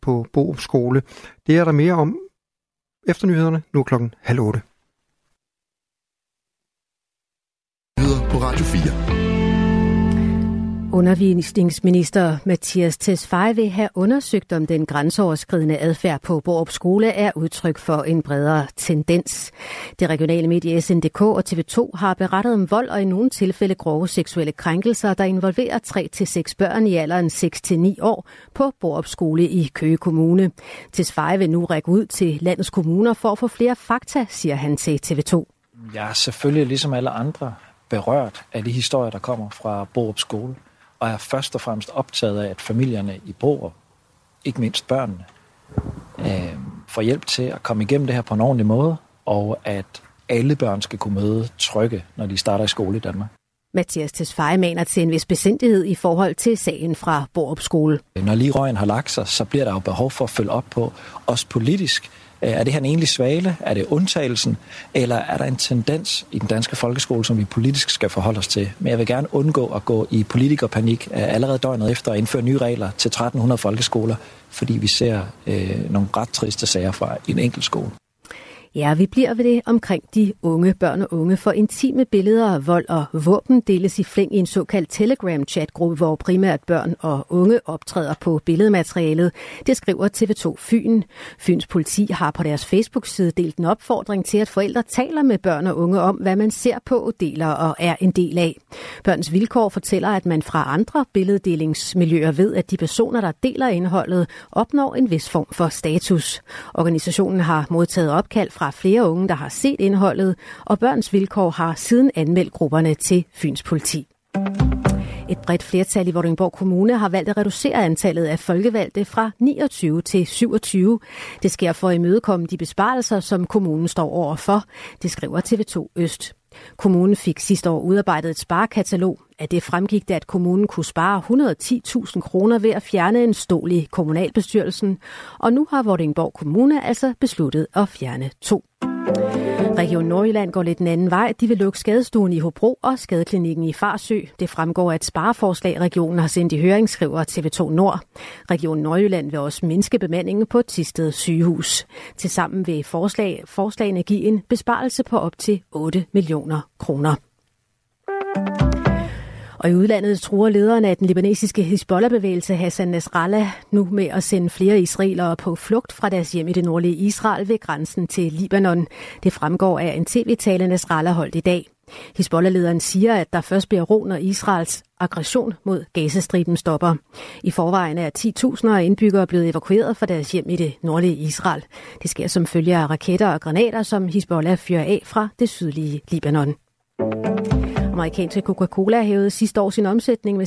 på Borup Skole. Det er der mere om efter nyhederne, nu klokken halv otte. Nyheder på Radio 4. Undervisningsminister Mathias Tesfaye vil have undersøgt, om den grænseoverskridende adfærd på Borup Skole er udtryk for en bredere tendens. Det regionale medie SNDK og TV2 har berettet om vold og i nogle tilfælde grove seksuelle krænkelser, der involverer 3-6 børn i alderen 6-9 år på Borup Skole i Køge Kommune. Tesfaye vil nu række ud til landets kommuner for at få flere fakta, siger han til TV2. Jeg er selvfølgelig ligesom alle andre berørt af de historier, der kommer fra Borup Skole og er først og fremmest optaget af, at familierne i Borup, ikke mindst børnene, øh, får hjælp til at komme igennem det her på en ordentlig måde, og at alle børn skal kunne møde trygge, når de starter i skole i Danmark. Mathias Tesfaye mener til en vis besindighed i forhold til sagen fra Borup Skole. Når lige røgen har lagt sig, så bliver der jo behov for at følge op på, også politisk, Øh, er det her en egentlig svale? Er det undtagelsen? Eller er der en tendens i den danske folkeskole, som vi politisk skal forholde os til? Men jeg vil gerne undgå at gå i politikerpanik øh, allerede døgnet efter at indføre nye regler til 1300 folkeskoler, fordi vi ser øh, nogle ret triste sager fra en enkelt skole. Ja, vi bliver ved det omkring de unge børn og unge, for intime billeder af vold og våben deles i flæng i en såkaldt Telegram-chatgruppe, hvor primært børn og unge optræder på billedmaterialet. Det skriver TV2 Fyn. Fyns politi har på deres Facebook-side delt en opfordring til, at forældre taler med børn og unge om, hvad man ser på, deler og er en del af. Børns Vilkår fortæller, at man fra andre billeddelingsmiljøer ved, at de personer, der deler indholdet, opnår en vis form for status. Organisationen har modtaget opkald fra fra flere unge, der har set indholdet, og Børns Vilkår har siden anmeldt grupperne til Fyns politi. Et bredt flertal i Vordingborg Kommune har valgt at reducere antallet af folkevalgte fra 29 til 27. Det sker for at imødekomme de besparelser, som kommunen står overfor. Det skriver TV2 Øst. Kommunen fik sidste år udarbejdet et sparekatalog. Af det fremgik det, at kommunen kunne spare 110.000 kroner ved at fjerne en stol i kommunalbestyrelsen. Og nu har Vordingborg Kommune altså besluttet at fjerne to. Region Nordjylland går lidt den anden vej. De vil lukke skadestuen i Hobro og skadeklinikken i Farsø. Det fremgår af et spareforslag, regionen har sendt i høringsskriver TV2 Nord. Region Nordjylland vil også mindske bemandingen på Tisted sygehus. Tilsammen vil forslag, forslagene give en besparelse på op til 8 millioner kroner. Og i udlandet truer lederen af den libanesiske Hezbollah-bevægelse Hassan Nasrallah nu med at sende flere israelere på flugt fra deres hjem i det nordlige Israel ved grænsen til Libanon. Det fremgår af en tv-tale, Nasrallah holdt i dag. Hezbollah-lederen siger, at der først bliver ro, når Israels aggression mod Gazastriben stopper. I forvejen er 10.000 af indbyggere blevet evakueret fra deres hjem i det nordlige Israel. Det sker som følge af raketter og granater, som Hezbollah fyrer af fra det sydlige Libanon. Amerikanske Coca-Cola hævede sidste år sin omsætning med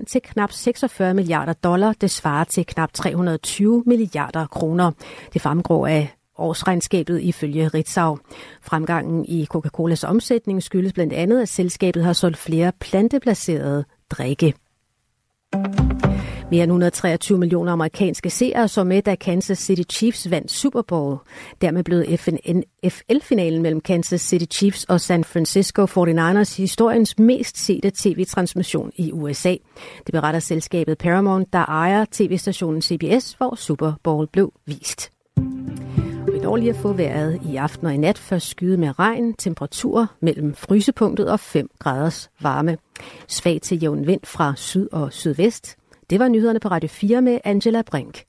6% til knap 46 milliarder dollar. Det svarer til knap 320 milliarder kroner. Det fremgår af årsregnskabet ifølge Ritzau. Fremgangen i Coca-Colas omsætning skyldes blandt andet, at selskabet har solgt flere plantebaserede drikke. Mere end 123 millioner amerikanske seere så med, da Kansas City Chiefs vandt Super Bowl. Dermed blev NFL-finalen mellem Kansas City Chiefs og San Francisco 49ers historiens mest sete tv-transmission i USA. Det beretter selskabet Paramount, der ejer tv-stationen CBS, hvor Super Bowl blev vist. Vi når lige at få vejret i aften og i nat. Først skyde med regn, temperatur mellem frysepunktet og 5 graders varme. Svag til jævn vind fra syd og sydvest. Det var nyhederne på Radio 4 med Angela Brink.